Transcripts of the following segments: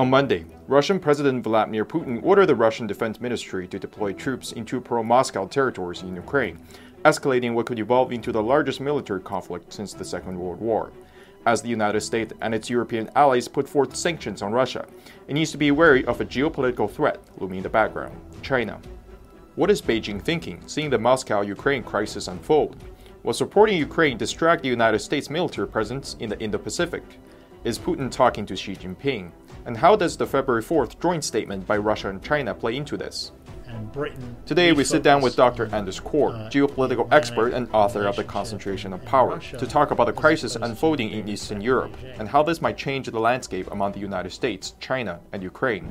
On Monday, Russian President Vladimir Putin ordered the Russian Defense Ministry to deploy troops into pro Moscow territories in Ukraine, escalating what could evolve into the largest military conflict since the Second World War. As the United States and its European allies put forth sanctions on Russia, it needs to be wary of a geopolitical threat looming in the background China. What is Beijing thinking, seeing the Moscow Ukraine crisis unfold? Will supporting Ukraine distract the United States military presence in the Indo Pacific? Is Putin talking to Xi Jinping? And how does the February 4th joint statement by Russia and China play into this? Today, we sit down with Dr. Anders Corr, uh, geopolitical expert and author of The Concentration of Power, to talk about the crisis unfolding in Eastern Europe and how this might change the landscape among the United States, China, and Ukraine.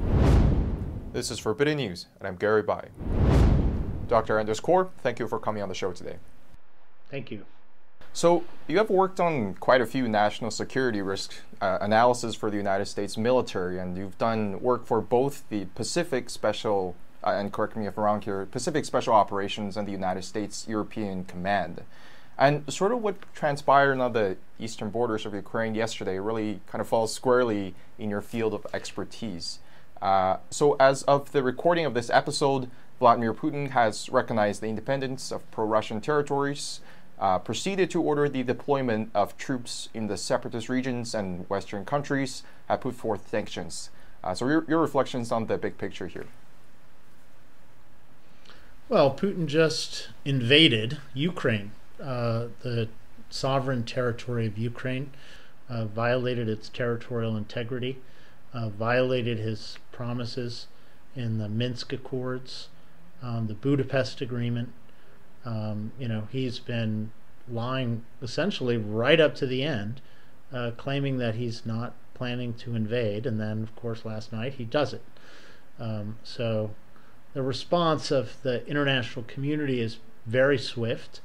This is Forbidden News, and I'm Gary Bai. Dr. Anders Corr, thank you for coming on the show today. Thank you. So, you have worked on quite a few national security risk uh, analysis for the United States military, and you've done work for both the Pacific Special, uh, and correct me if I'm wrong here, Pacific Special Operations and the United States European Command. And sort of what transpired on the eastern borders of Ukraine yesterday really kind of falls squarely in your field of expertise. Uh, so, as of the recording of this episode, Vladimir Putin has recognized the independence of pro Russian territories uh, proceeded to order the deployment of troops in the separatist regions and Western countries, have put forth sanctions. Uh, so, your, your reflections on the big picture here. Well, Putin just invaded Ukraine, uh, the sovereign territory of Ukraine, uh, violated its territorial integrity, uh, violated his promises in the Minsk Accords, um, the Budapest Agreement, um, you know, he's been lying essentially right up to the end, uh, claiming that he's not planning to invade, and then, of course, last night he does it. Um, so the response of the international community is very swift.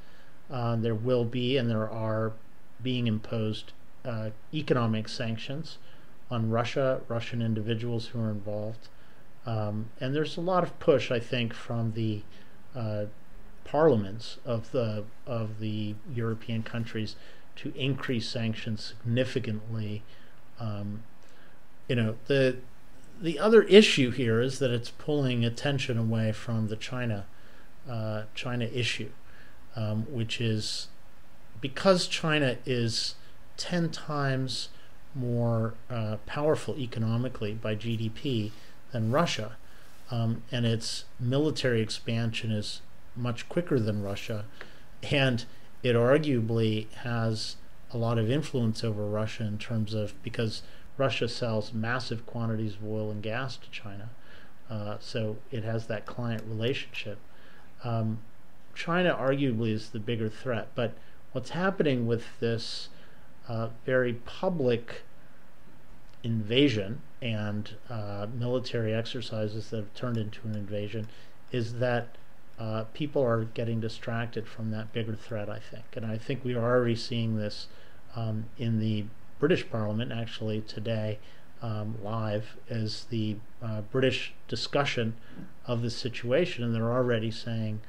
Uh, there will be and there are being imposed uh, economic sanctions on Russia, Russian individuals who are involved. Um, and there's a lot of push, I think, from the uh, parliaments of the of the European countries to increase sanctions significantly. Um, you know the the other issue here is that it's pulling attention away from the China uh, China issue, um, which is because China is ten times more uh, powerful economically by GDP than Russia, um, and its military expansion is much quicker than Russia, and it arguably has a lot of influence over Russia in terms of because Russia sells massive quantities of oil and gas to China, uh, so it has that client relationship. Um, China arguably is the bigger threat, but what's happening with this uh, very public invasion and uh, military exercises that have turned into an invasion is that uh, people are getting distracted from that bigger threat, I think. And I think we are already seeing this um, in the British Parliament, actually, today, um, live, as the uh, British discussion of the situation. And they're already saying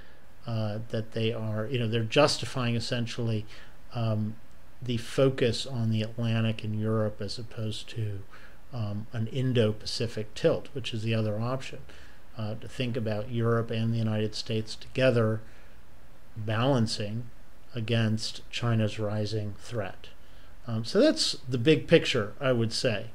uh, that they are, you know, they're justifying essentially um, the focus on the Atlantic and Europe as opposed to um, an Indo Pacific tilt, which is the other option uh, to think about Europe and the United States together balancing against China's rising threat. Um, so that's the big picture, I would say.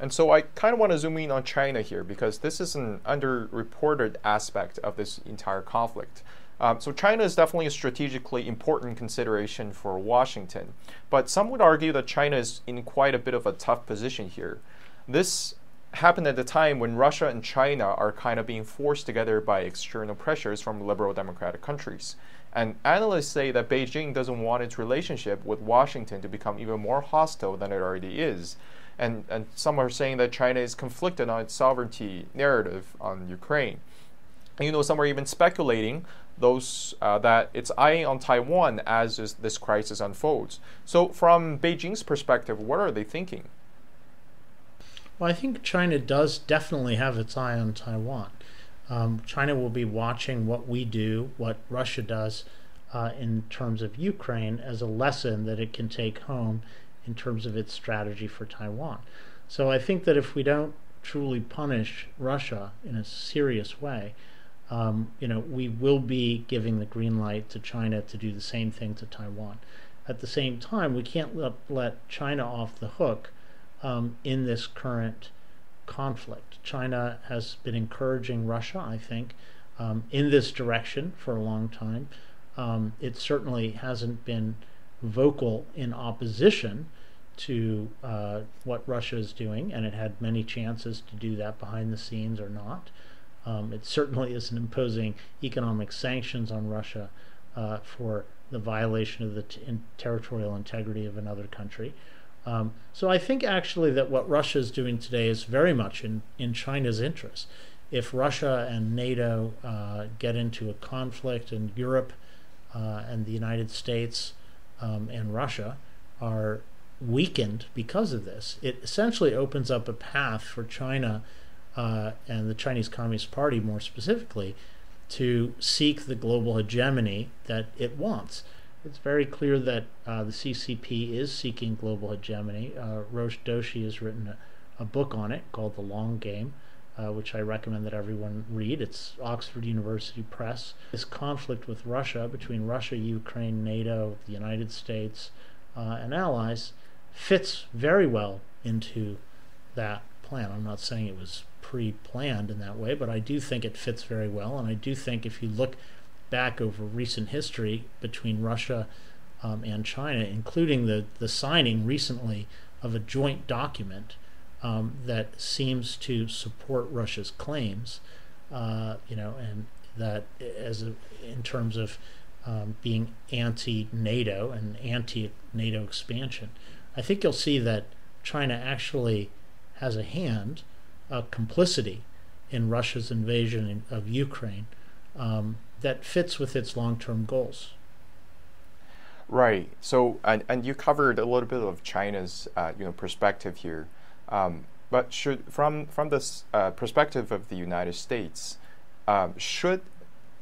And so I kind of want to zoom in on China here because this is an underreported aspect of this entire conflict. Um, so China is definitely a strategically important consideration for Washington, but some would argue that China is in quite a bit of a tough position here. This happened at the time when Russia and China are kind of being forced together by external pressures from liberal democratic countries. And analysts say that Beijing doesn't want its relationship with Washington to become even more hostile than it already is. And, and some are saying that China is conflicted on its sovereignty narrative on Ukraine. And, you know, some are even speculating those uh, that it's eyeing on Taiwan as this crisis unfolds. So, from Beijing's perspective, what are they thinking? Well, I think China does definitely have its eye on Taiwan. Um, China will be watching what we do, what Russia does uh, in terms of Ukraine, as a lesson that it can take home in terms of its strategy for Taiwan. So I think that if we don't truly punish Russia in a serious way, um, you know, we will be giving the green light to China to do the same thing to Taiwan. At the same time, we can't let, let China off the hook um, in this current conflict. China has been encouraging Russia, I think, um, in this direction for a long time. Um, it certainly hasn't been vocal in opposition to uh, what Russia is doing, and it had many chances to do that behind the scenes or not. Um, it certainly isn't imposing economic sanctions on Russia uh, for the violation of the t- in territorial integrity of another country. Um, so I think actually that what Russia is doing today is very much in, in China's interest. If Russia and NATO uh, get into a conflict and Europe uh, and the United States um, and Russia are weakened because of this, it essentially opens up a path for China uh, and the Chinese Communist Party more specifically to seek the global hegemony that it wants. It's very clear that uh, the CCP is seeking global hegemony. Uh, Rush Doshi has written a, a, book on it called The Long Game, uh, which I recommend that everyone read. It's Oxford University Press. This conflict with Russia, between Russia, Ukraine, NATO, the United States, uh, and allies, fits very well into that plan. I'm not saying it was pre planned in that way, but I do think it fits very well. And I do think if you look back over recent history between Russia um, and China, including the, the signing recently of a joint document um, that seems to support Russia's claims, uh, you know, and that as a, in terms of um, being anti-NATO and anti-NATO expansion, I think you'll see that China actually has a hand a complicity in Russia's invasion of Ukraine um, that fits with its long-term goals. Right. So, and, and you covered a little bit of China's uh, you know perspective here, um, but should from from this uh, perspective of the United States, um, should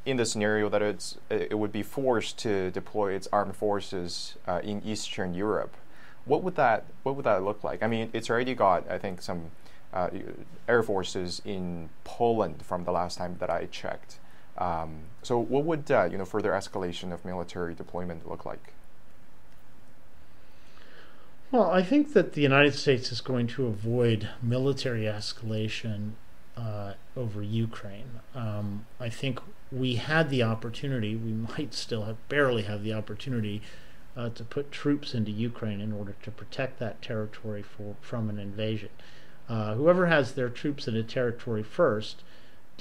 in the scenario that it's it would be forced to deploy its armed forces uh, in Eastern Europe, what would that what would that look like? I mean, it's already got I think some uh, air forces in Poland from the last time that I checked. Um, so, what would uh, you know further escalation of military deployment look like? Well, I think that the United States is going to avoid military escalation uh, over Ukraine. Um, I think we had the opportunity, we might still have barely have the opportunity uh, to put troops into Ukraine in order to protect that territory for, from an invasion. Uh, whoever has their troops in a territory first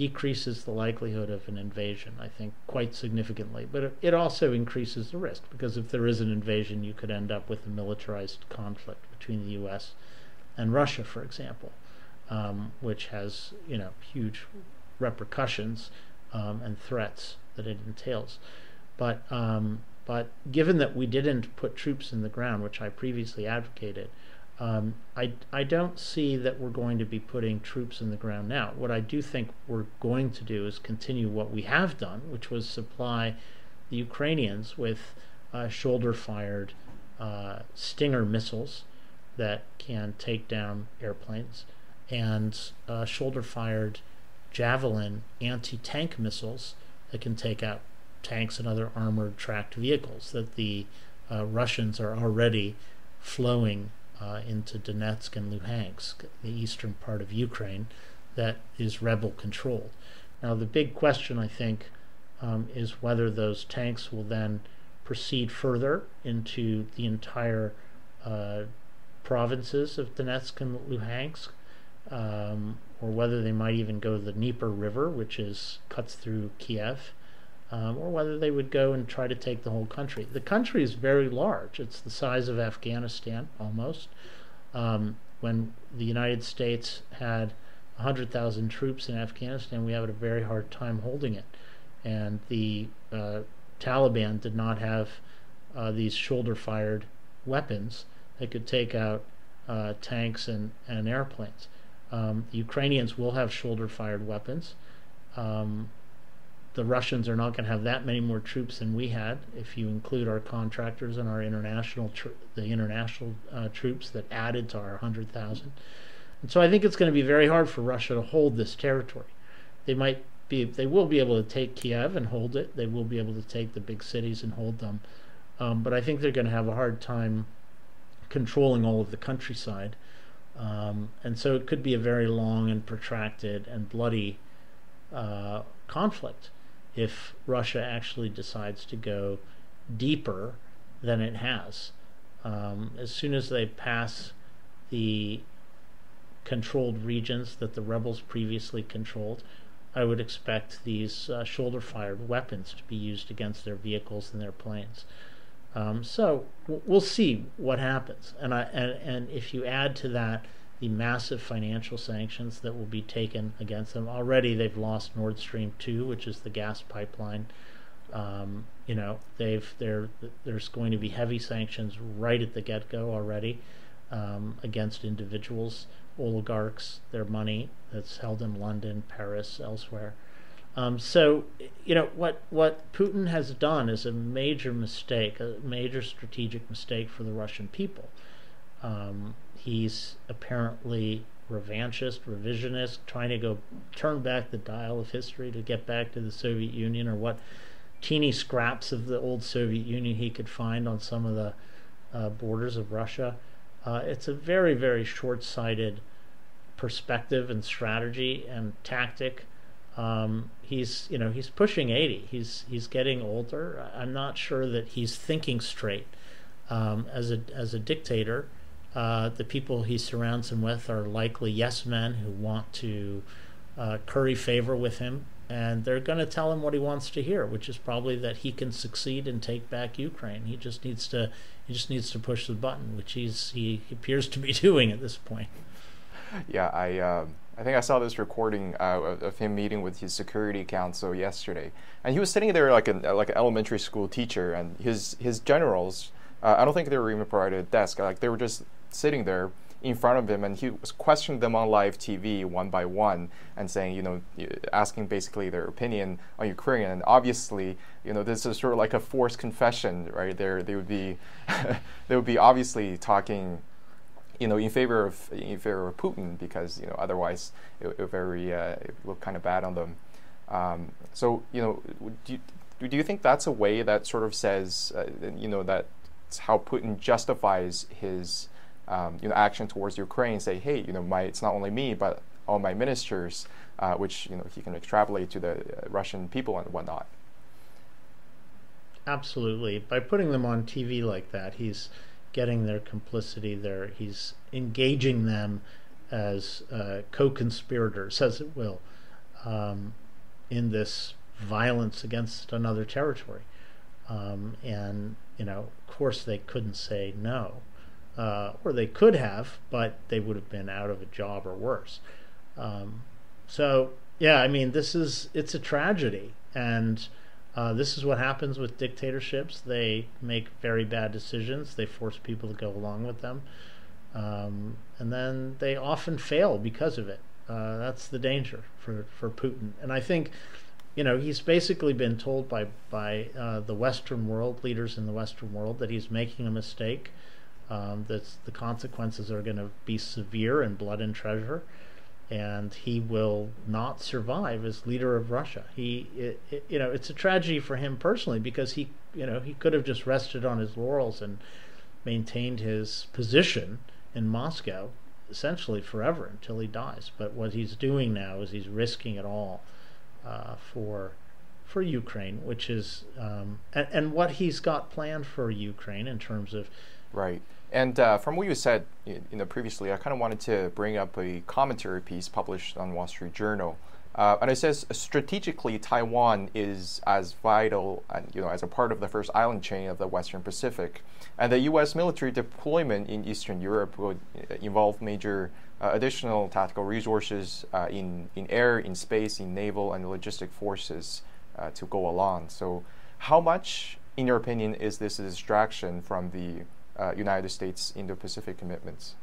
decreases the likelihood of an invasion, I think, quite significantly. But it also increases the risk because if there is an invasion, you could end up with a militarized conflict between the U.S. and Russia, for example, um, which has you know huge repercussions um, and threats that it entails. But um, but given that we didn't put troops in the ground, which I previously advocated, um, I, I don't see that we're going to be putting troops in the ground now. What I do think we're going to do is continue what we have done, which was supply the Ukrainians with uh, shoulder fired uh, Stinger missiles that can take down airplanes and uh, shoulder fired Javelin anti tank missiles that can take out tanks and other armored tracked vehicles that the uh, Russians are already flowing uh, into Donetsk and Luhansk, the eastern part of Ukraine, that is rebel controlled. Now, the big question, I think, um, is whether those tanks will then proceed further into the entire uh, provinces of Donetsk and Luhansk, um, or whether they might even go to the Dnieper River, which is cuts through Kiev, um, or whether they would go and try to take the whole country. The country is very large. It's the size of Afghanistan almost. Um, when the United States had 100,000 troops in Afghanistan, we had a very hard time holding it. And the uh, Taliban did not have uh, these shoulder fired weapons that could take out uh, tanks and, and airplanes. Um, Ukrainians will have shoulder fired weapons. Um, the Russians are not going to have that many more troops than we had. If you include our contractors and our international, tr- the international uh, troops that added to our hundred thousand, And so I think it's going to be very hard for Russia to hold this territory. They might be, they will be able to take Kiev and hold it. They will be able to take the big cities and hold them. Um, but I think they're going to have a hard time controlling all of the countryside. Um, and so it could be a very long and protracted and bloody uh, conflict if Russia actually decides to go deeper than it has. Um, as soon as they pass the controlled regions that the rebels previously controlled, I would expect these uh, shoulder fired weapons to be used against their vehicles and their planes. Um, so we'll see what happens. And, I, and, and if you add to that the massive financial sanctions that will be taken against them, already they've lost Nord Stream 2, which is the gas pipeline. Um, you know, they've there's going to be heavy sanctions right at the get go already um, against individuals, oligarchs, their money that's held in London, Paris, elsewhere. Um, so, you know, what, what Putin has done is a major mistake, a major strategic mistake for the Russian people. Um, he's apparently revanchist, revisionist, trying to go turn back the dial of history to get back to the Soviet Union or what teeny scraps of the old Soviet Union he could find on some of the uh, borders of Russia. Uh, it's a very, very short sighted perspective and strategy and tactic. Um, he's you know he's pushing 80 he's he's getting older i'm not sure that he's thinking straight um, as a as a dictator uh, the people he surrounds him with are likely yes men who want to uh, curry favor with him and they're going to tell him what he wants to hear which is probably that he can succeed and take back ukraine he just needs to he just needs to push the button which he's he appears to be doing at this point yeah i um I think I saw this recording uh, of him meeting with his security council yesterday, and he was sitting there like an like an elementary school teacher, and his his generals. Uh, I don't think they were even provided a desk. Like they were just sitting there in front of him, and he was questioning them on live TV one by one, and saying, you know, asking basically their opinion on Ukraine. And obviously, you know, this is sort of like a forced confession, right? There, they would be, they would be obviously talking you know, in favor of in favor of Putin because you know otherwise it, it very uh, it look kind of bad on them. Um, so you know, do you, do you think that's a way that sort of says uh, you know that's how Putin justifies his um, you know action towards Ukraine? Say, hey, you know, my it's not only me but all my ministers, uh, which you know he can extrapolate to the uh, Russian people and whatnot. Absolutely, by putting them on TV like that, he's getting their complicity there. He's engaging them as uh, co-conspirators, as it will, um, in this violence against another territory. Um, and you know, of course, they couldn't say no, uh, or they could have, but they would have been out of a job or worse. Um, so yeah, I mean, this is it's a tragedy, and uh, this is what happens with dictatorships. They make very bad decisions. They force people to go along with them. Um, and then they often fail because of it. Uh, that's the danger for, for Putin. And I think, you know, he's basically been told by, by uh, the Western world, leaders in the Western world, that he's making a mistake, um, the consequences are going to be severe in blood and treasure and he will not survive as leader of Russia. He, it, it, you know, it's a tragedy for him personally because he, you know, he could have just rested on his laurels and maintained his position in Moscow essentially forever until he dies. But what he's doing now is he's risking it all uh, for for Ukraine, which is um, and, and what he's got planned for Ukraine in terms of right and uh, from what you said, you know, previously, I kind of wanted to bring up a commentary piece published on Wall Street Journal, uh, and it says strategically, Taiwan is as vital, and you know, as a part of the first island chain of the Western Pacific, and the U.S. military deployment in Eastern Europe would uh, involve major uh, additional tactical resources uh, in in air, in space, in naval and logistic forces uh, to go along. So, how much, in your opinion, is this a distraction from the uh, United States Indo-Pacific commitments?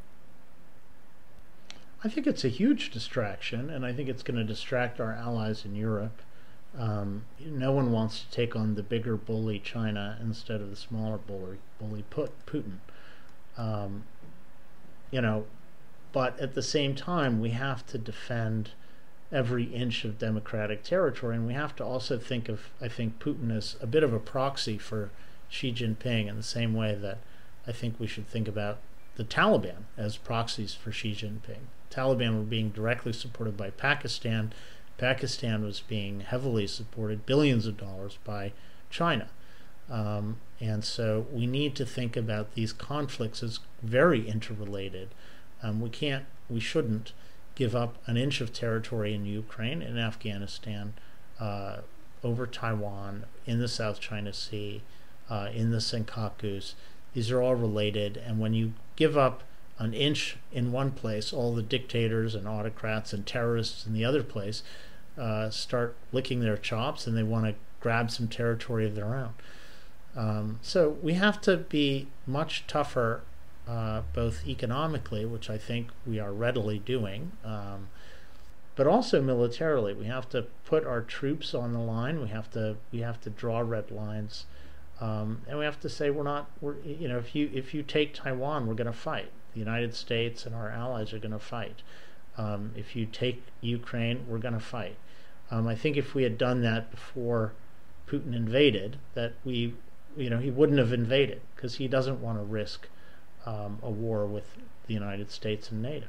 I think it's a huge distraction, and I think it's going to distract our allies in Europe. Um, no one wants to take on the bigger bully China instead of the smaller bully, bully Putin. Um, you know, but at the same time, we have to defend every inch of democratic territory, and we have to also think of, I think, Putin as a bit of a proxy for Xi Jinping in the same way that I think we should think about the Taliban as proxies for Xi Jinping. Taliban were being directly supported by Pakistan. Pakistan was being heavily supported, billions of dollars, by China. Um, and so we need to think about these conflicts as very interrelated. Um, we can't, we shouldn't give up an inch of territory in Ukraine and Afghanistan, uh, over Taiwan, in the South China Sea, uh, in the Senkakus. These are all related. And when you give up an inch in one place, all the dictators and autocrats and terrorists in the other place uh, start licking their chops and they want to grab some territory of their own. Um, so we have to be much tougher, uh, both economically, which I think we are readily doing, um, but also militarily. We have to put our troops on the line. We have to we have to draw red lines, um, and we have to say we're not. We're you know if you if you take Taiwan, we're going to fight. The United States and our allies are going to fight. Um, if you take Ukraine, we're going to fight. Um, I think if we had done that before Putin invaded, that we, you know, he wouldn't have invaded because he doesn't want to risk um, a war with the United States and NATO.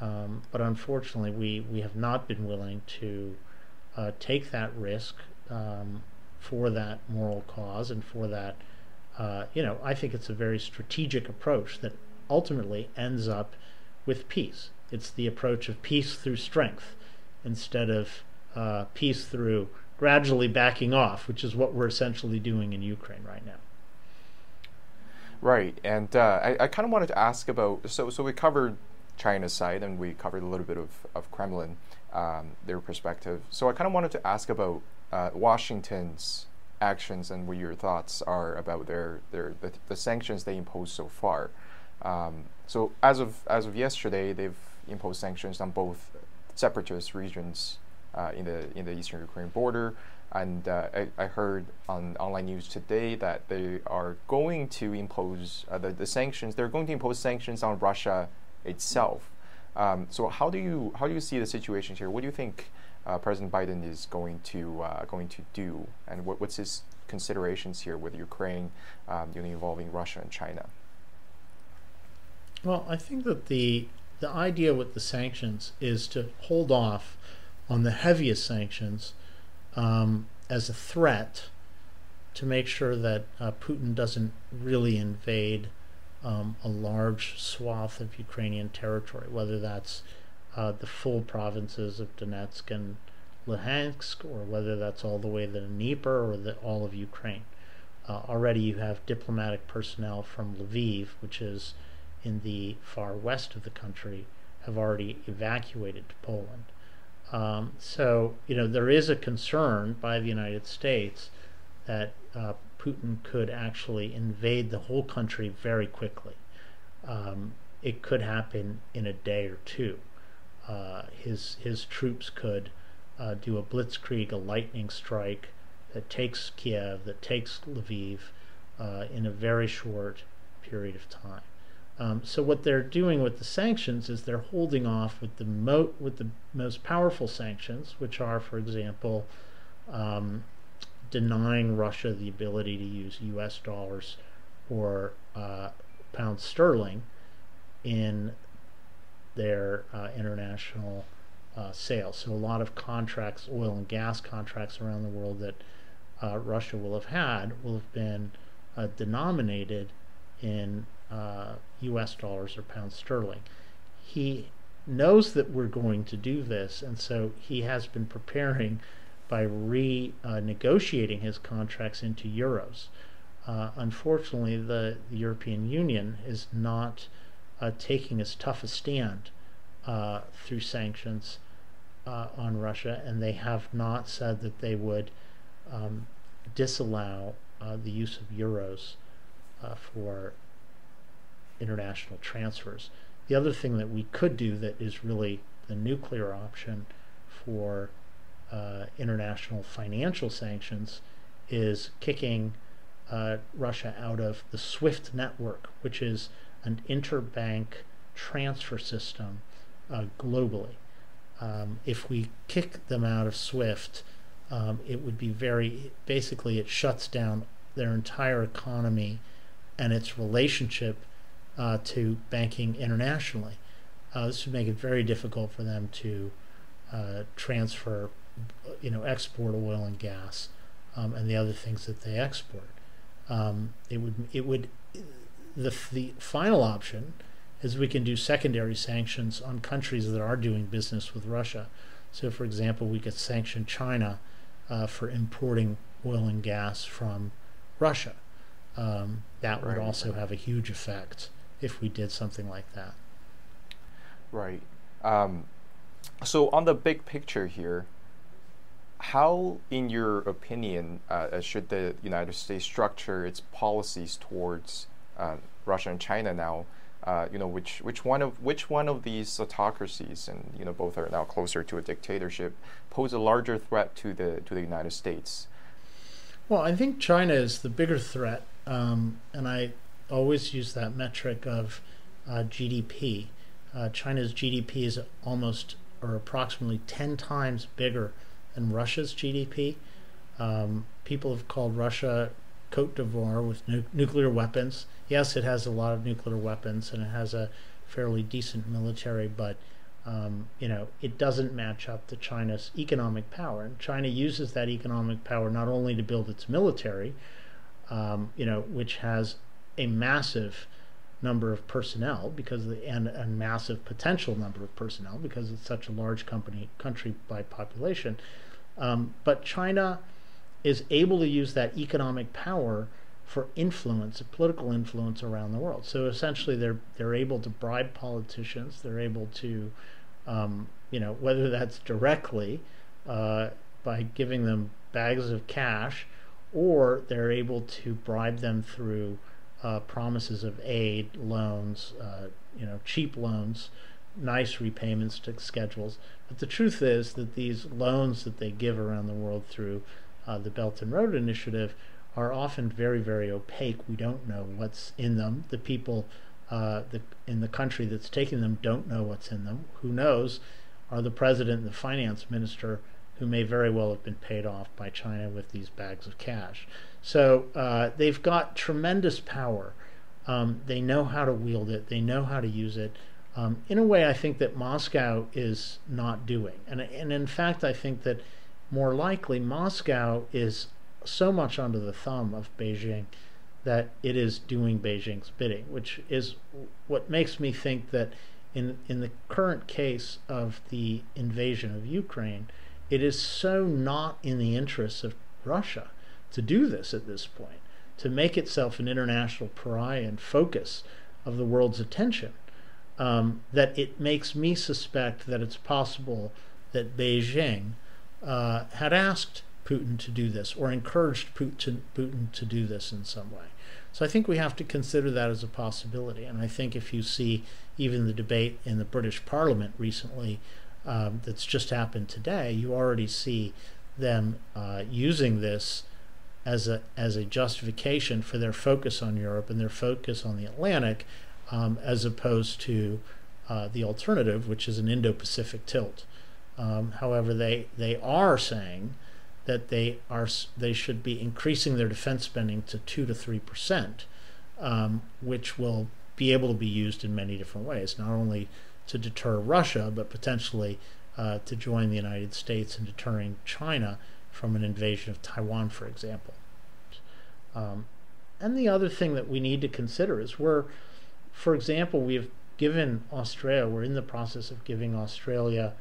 Um, but unfortunately, we, we have not been willing to uh, take that risk um, for that moral cause and for that, uh, you know, I think it's a very strategic approach that ultimately ends up with peace. It's the approach of peace through strength instead of uh, peace through gradually backing off, which is what we're essentially doing in Ukraine right now. Right, and uh, I, I kind of wanted to ask about so so we covered China's side and we covered a little bit of of Kremlin, um, their perspective. So I kind of wanted to ask about uh, Washington's actions and what your thoughts are about their their the, the sanctions they imposed so far. Um, so as of as of yesterday, they've imposed sanctions on both separatist regions uh, in the in the eastern Ukraine border, and uh, I, I, heard on online news today that they are going to impose uh, the, the sanctions. They're going to impose sanctions on Russia itself. Um, so how do you how do you see the situation here? What do you think uh, President Biden is going to uh, going to do, and what, what's his considerations here with Ukraine, um, involving Russia and China? Well, I think that the the idea with the sanctions is to hold off on the heaviest sanctions um, as a threat to make sure that uh, Putin doesn't really invade um, a large swath of Ukrainian territory, whether that's uh, the full provinces of Donetsk and Luhansk, or whether that's all the way to the Dnieper or the, all of Ukraine. Uh, already you have diplomatic personnel from Lviv, which is in the far west of the country have already evacuated to Poland. Um, so, you know, there is a concern by the United States that uh, Putin could actually invade the whole country very quickly. Um, it could happen in a day or two. Uh, his his troops could uh, do a blitzkrieg, a lightning strike that takes Kiev, that takes Lviv uh, in a very short period of time. Um, so what they're doing with the sanctions is they're holding off with the mo- with the most powerful sanctions, which are, for example, um, denying Russia the ability to use U.S. dollars or uh, pound sterling in their uh, international uh, sales. So a lot of contracts, oil and gas contracts around the world that uh, Russia will have had, will have been uh, denominated in US uh, dollars or pounds sterling. He knows that we're going to do this, and so he has been preparing by renegotiating his contracts into euros. Uh, unfortunately, the, the, European Union is not taking as tough a stand uh, through sanctions uh, on Russia, and they have not said that they would um, disallow uh, the use of euros uh, for international transfers. The other thing that we could do that is really the nuclear option for uh, international financial sanctions is kicking uh, Russia out of the SWIFT network, which is an interbank transfer system uh, globally. Um, if we kick them out of SWIFT, um, it would be very basically it shuts down their entire economy and its relationship uh, to banking internationally. Uh, this would make it very difficult for them to uh, transfer, you know, export oil and gas um, and the other things that they export. Um, it would it would the the final option is we can do secondary sanctions on countries that are doing business with Russia. So, for example, we could sanction China uh, for importing oil and gas from Russia. Um, that would also have a huge effect if we did something like that. Right. Um, so, on the big picture here, how, in your opinion, uh, should the United States structure its policies towards Russia and China now? Uh, you know, which which one of which one of these autocracies, and you know, both are now closer to a dictatorship, pose a larger threat to the to the United States? Well, I think China is the bigger threat, um, and I always use that metric of uh, GDP. Uh, China's GDP is almost or approximately ten times bigger than Russia's GDP. Um, people have called Russia Cote d'Ivoire with nu- nuclear weapons. Yes, it has a lot of nuclear weapons and it has a fairly decent military, but um, you know it doesn't match up to China's economic power. And China uses that economic power not only to build its military, um, you know, which has a massive number of personnel because the, and a massive potential number of personnel because it's such a large company country by population. Um, but China is able to use that economic power for influence, political influence around the world. So essentially, they're they're able to bribe politicians. They're able to, um, you know, whether that's directly uh, by giving them bags of cash, or they're able to bribe them through uh, promises of aid, loans, uh, you know, cheap loans, nice repayments to schedules. But the truth is that these loans that they give around the world through uh, the Belt and Road Initiative are often very, very opaque. We don't know what's in them. The people uh, the, in the country that's taking them don't know what's in them. Who knows? Are the president and the finance minister who may very well have been paid off by China with these bags of cash. So uh, they've got tremendous power. Um, they know how to wield it. They know how to use it. Um, in a way, I think that Moscow is not doing, and and in fact, I think that more likely, Moscow is so much under the thumb of Beijing that it is doing Beijing's bidding, which is what makes me think that in in the current case of the invasion of Ukraine, it is so not in the interests of Russia to do this at this point, to make itself an international pariah and focus of the world's attention, um, that it makes me suspect that it's possible that Beijing uh, had asked Putin to do this or encouraged Putin, Putin to do this in some way. So I think we have to consider that as a possibility. And I think if you see even the debate in the British Parliament recently um, that's just happened today, you already see them uh, using this as a as a justification for their focus on Europe and their focus on the Atlantic, um, as opposed to uh, the alternative, which is an Indo-Pacific tilt. Um, however, they they are saying that they are they should be increasing their defense spending to two to three percent, um, which will be able to be used in many different ways, not only to deter Russia, but potentially uh, to join the United States in deterring China from an invasion of Taiwan, for example. Um, and the other thing that we need to consider is we're, for example, we've given Australia, we're in the process of giving Australia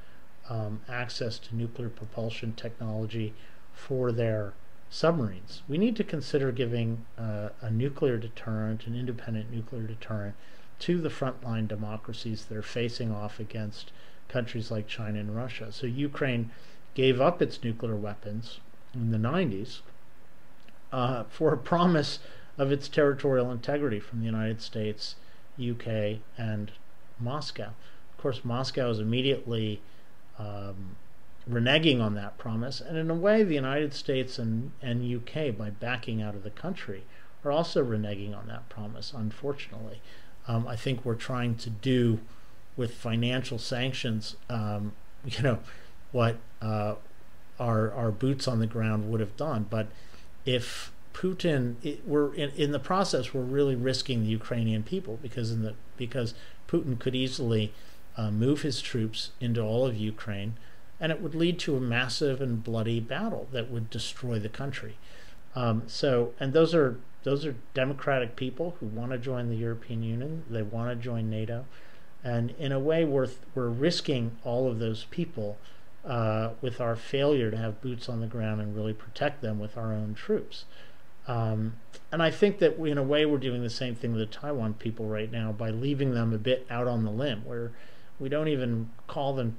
um, access to nuclear propulsion technology for their submarines. We need to consider giving uh, a nuclear deterrent, an independent nuclear deterrent, to the frontline democracies that are facing off against countries like China and Russia. So Ukraine gave up its nuclear weapons in the 90s uh, for a promise of its territorial integrity from the United States, UK, and Moscow. Of course, Moscow is immediately um, reneging on that promise. And in a way, the United States and, and UK, by backing out of the country, are also reneging on that promise, unfortunately. um, I think we're trying to do with financial sanctions, um, you know, what uh, our our boots on the ground would have done. But if Putin, it, we're in, in the process, we're really risking the Ukrainian people because in the because Putin could easily uh, move his troops into all of Ukraine, and it would lead to a massive and bloody battle that would destroy the country. Um, so, and those are those are democratic people who want to join the European Union. They want to join NATO, and in a way, we're we're risking all of those people uh, with our failure to have boots on the ground and really protect them with our own troops. Um, and I think that we, in a way, we're doing the same thing with the Taiwan people right now by leaving them a bit out on the limb, where we don't even call them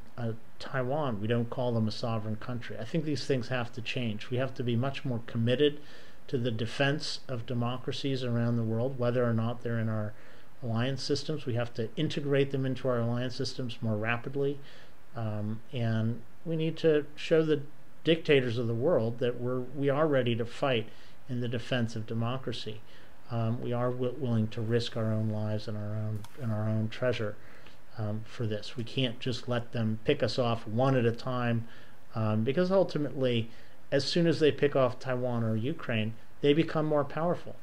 Taiwan. We don't call them a sovereign country. I think these things have to change. We have to be much more committed to the defense of democracies around the world, whether or not they're in our alliance systems. We have to integrate them into our alliance systems more rapidly. Um, and we need to show the dictators of the world that we're we are ready to fight in the defense of democracy. Um, we are willing to risk our own lives and our own and our own treasure um, for this. We can't just let them pick us off one at a time, um, because ultimately, as soon as they pick off Taiwan or Ukraine, they become more powerful.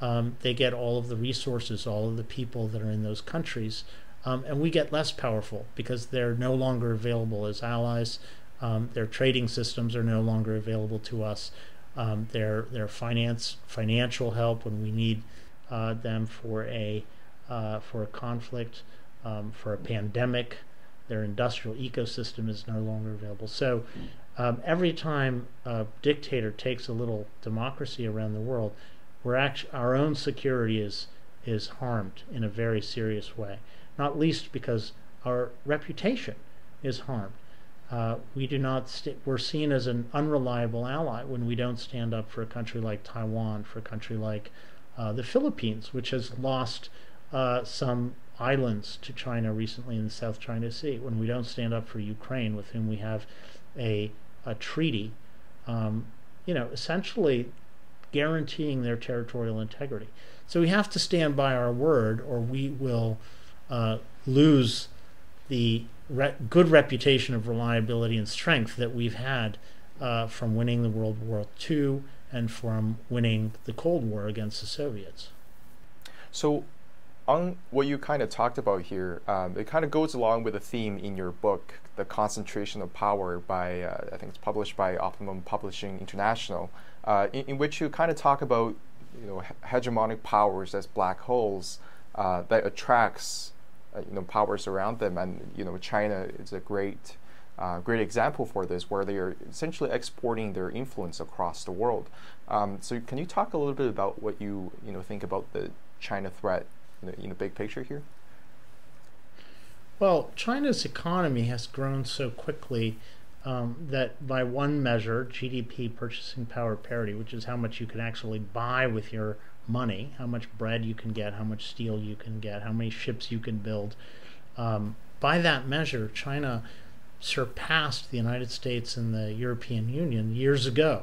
Um, they get all of the resources, all of the people that are in those countries, um, and we get less powerful because they're no longer available as allies. Um, their trading systems are no longer available to us. Um, their their finance financial help when we need uh, them for a uh, for a conflict, um, for a pandemic. Their industrial ecosystem is no longer available. So um, every time a dictator takes a little democracy around the world, we're actually our own security is is harmed in a very serious way not least because our reputation is harmed. Uh, we do not st- we're seen as an unreliable ally when we don't stand up for a country like Taiwan, for a country like uh, the Philippines, which has lost uh, some islands to China recently in the South China Sea. When we don't stand up for Ukraine, with whom we have a a treaty, um, you know, essentially guaranteeing their territorial integrity. So we have to stand by our word, or we will uh, lose the re- good reputation of reliability and strength that we've had uh, from winning the World War II and from winning the Cold War against the Soviets. So, on what you kind of talked about here, um, it kind of goes along with the theme in your book, The Concentration of Power, by uh, I think it's published by Optimum Publishing International, uh, in, in, which you kind of talk about you know hegemonic powers as black holes uh, that attracts uh, you know powers around them, and you know China is a great uh, great example for this, where they are essentially exporting their influence across the world. Um, so, can you talk a little bit about what you you know think about the China threat in the, in the big picture here? Well, China's economy has grown so quickly um, that, by one measure, GDP purchasing power parity, which is how much you can actually buy with your money, how much bread you can get, how much steel you can get, how many ships you can build. Um, by that measure, China surpassed the United States and the European Union years ago.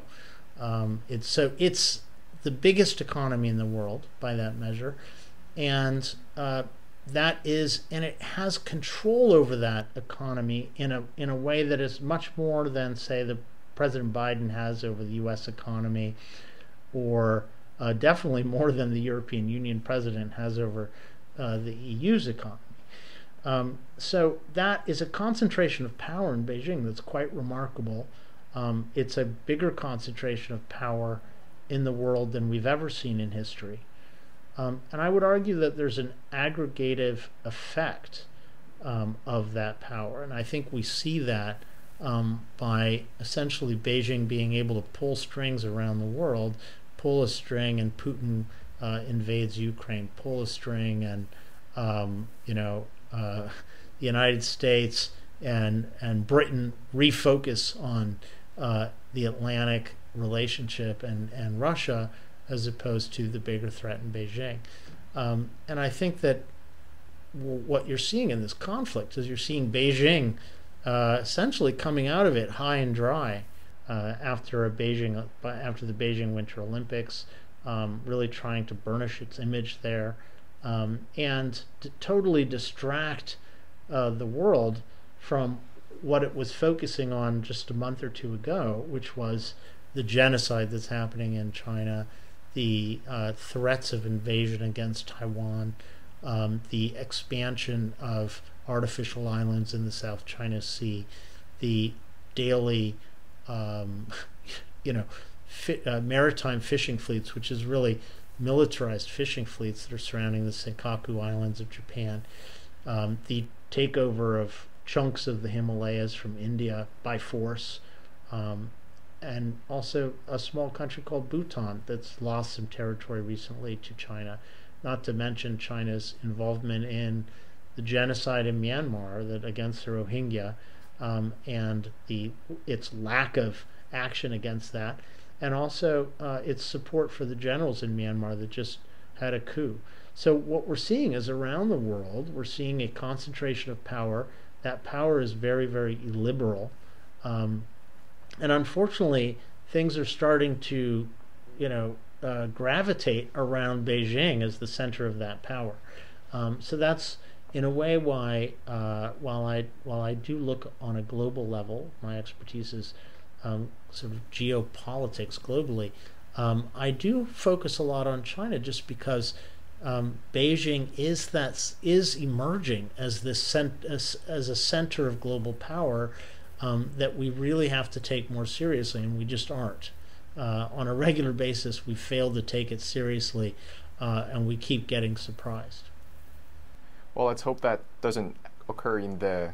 Um, it's so it's the biggest economy in the world by that measure, and uh, that is and it has control over that economy in a in a way that is much more than say the President Biden has over the U.S. economy, or uh, definitely more than the European Union president has over uh, the EU's economy. Um, so that is a concentration of power in Beijing that's quite remarkable. Um, it's a bigger concentration of power in the world than we've ever seen in history. Um, and I would argue that there's an aggregative effect um, of that power. And I think we see that um, by essentially Beijing being able to pull strings around the world pull a string and Putin uh, invades Ukraine, pull a string and um, you know uh, the United States and and Britain refocus on uh, the Atlantic relationship and and Russia as opposed to the bigger threat in Beijing. Um, and I think that what you're seeing in this conflict is you're seeing Beijing uh, essentially coming out of it high and dry uh, after a Beijing after the Beijing Winter Olympics, um, really trying to burnish its image there. um, and to totally distract uh, the world from what it was focusing on just a month or two ago, which was the genocide that's happening in China, the uh, threats of invasion against Taiwan, um, the expansion of artificial islands in the South China Sea, the daily, um, you know, fi- uh, maritime fishing fleets, which is really militarized fishing fleets that are surrounding the Senkaku Islands of Japan, um, the takeover of chunks of the Himalayas from India by force, um, and also a small country called Bhutan that's lost some territory recently to China. Not to mention China's involvement in the genocide in Myanmar that against the Rohingya, um, and the its lack of action against that, and also uh, its support for the generals in Myanmar that just had a coup. So what we're seeing is around the world, we're seeing a concentration of power. That power is very, very illiberal, um, and unfortunately, things are starting to, you know, uh, gravitate around Beijing as the center of that power. Um, so that's in a way why uh, while I while I do look on a global level, my expertise is um, sort of geopolitics globally. Um, I do focus a lot on China just because um, Beijing is that is emerging as this cent- as, as a center of global power um, that we really have to take more seriously, and we just aren't. Uh, on a regular basis, we fail to take it seriously, uh, and we keep getting surprised. Well, let's hope that doesn't occur in the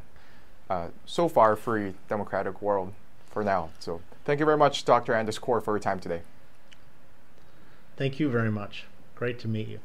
uh, so far free democratic world for now. So, thank you very much, Dr. Anders Corr, for your time today. Thank you very much. Great to meet you.